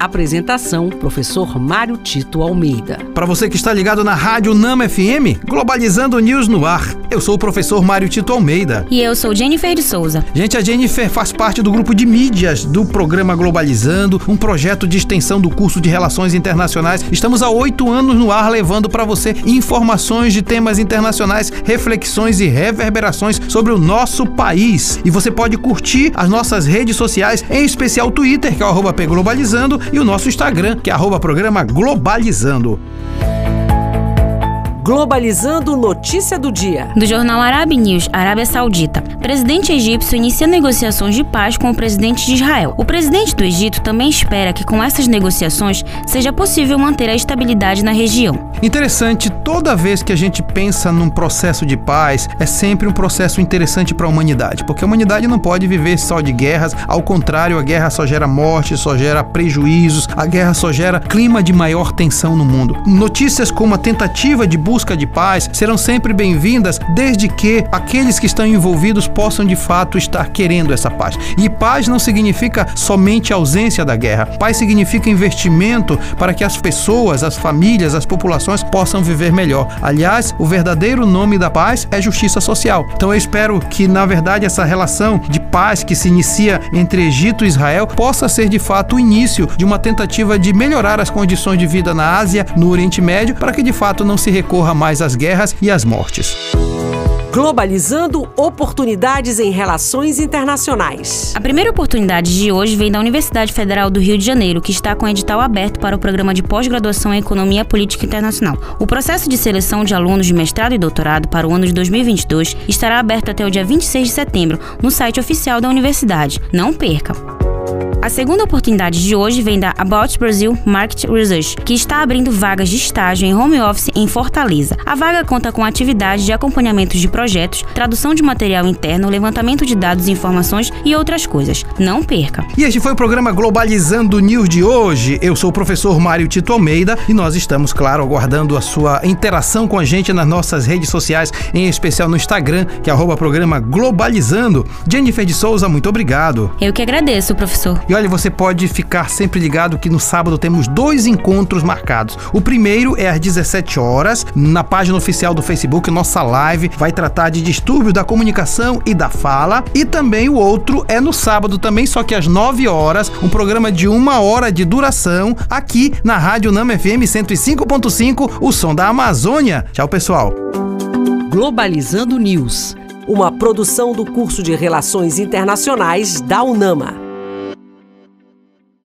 Apresentação: Professor Mário Tito Almeida. Para você que está ligado na Rádio Nama FM, Globalizando News no ar. Eu sou o professor Mário Tito Almeida. E eu sou Jennifer de Souza. Gente, a Jennifer faz parte do grupo de mídias do programa Globalizando, um projeto de extensão do curso de Relações Internacionais. Estamos há oito anos no ar levando para você informações de temas internacionais, reflexões e reverberações sobre o nosso país. E você pode curtir as nossas redes sociais, em especial o Twitter, que é o arroba Globalizando, e o nosso Instagram, que é arroba programa Globalizando. Globalizando notícia do dia. Do jornal Arab News, Arábia Saudita. Presidente egípcio inicia negociações de paz com o presidente de Israel. O presidente do Egito também espera que com essas negociações seja possível manter a estabilidade na região. Interessante, toda vez que a gente pensa num processo de paz, é sempre um processo interessante para a humanidade, porque a humanidade não pode viver só de guerras, ao contrário, a guerra só gera morte, só gera prejuízos, a guerra só gera clima de maior tensão no mundo. Notícias como a tentativa de busca de paz serão sempre bem-vindas, desde que aqueles que estão envolvidos possam de fato estar querendo essa paz. E paz não significa somente ausência da guerra. Paz significa investimento para que as pessoas, as famílias, as populações possam viver melhor. Aliás, o verdadeiro nome da paz é justiça social. Então eu espero que, na verdade, essa relação de paz que se inicia entre Egito e Israel possa ser de fato o início de uma tentativa de melhorar as condições de vida na Ásia, no Oriente Médio, para que de fato não se recorra mais as guerras e as mortes. Globalizando oportunidades em relações internacionais. A primeira oportunidade de hoje vem da Universidade Federal do Rio de Janeiro, que está com edital aberto para o programa de pós-graduação em Economia Política Internacional. O processo de seleção de alunos de mestrado e doutorado para o ano de 2022 estará aberto até o dia 26 de setembro no site oficial da universidade. Não perca! A segunda oportunidade de hoje vem da About Brazil Market Research, que está abrindo vagas de estágio em home office em Fortaleza. A vaga conta com atividades de acompanhamento de projetos, tradução de material interno, levantamento de dados e informações e outras coisas. Não perca! E este foi o programa Globalizando News de hoje. Eu sou o professor Mário Tito Almeida e nós estamos, claro, aguardando a sua interação com a gente nas nossas redes sociais, em especial no Instagram, que é arroba programa Globalizando. Jennifer de Souza, muito obrigado. Eu que agradeço, professor. E olha, você pode ficar sempre ligado que no sábado temos dois encontros marcados. O primeiro é às 17 horas, na página oficial do Facebook, nossa live vai tratar de distúrbio da comunicação e da fala. E também o outro é no sábado também, só que às 9 horas, um programa de uma hora de duração aqui na Rádio Nama FM 105.5, o som da Amazônia. Tchau, pessoal. Globalizando News, uma produção do curso de Relações Internacionais da UNAMA.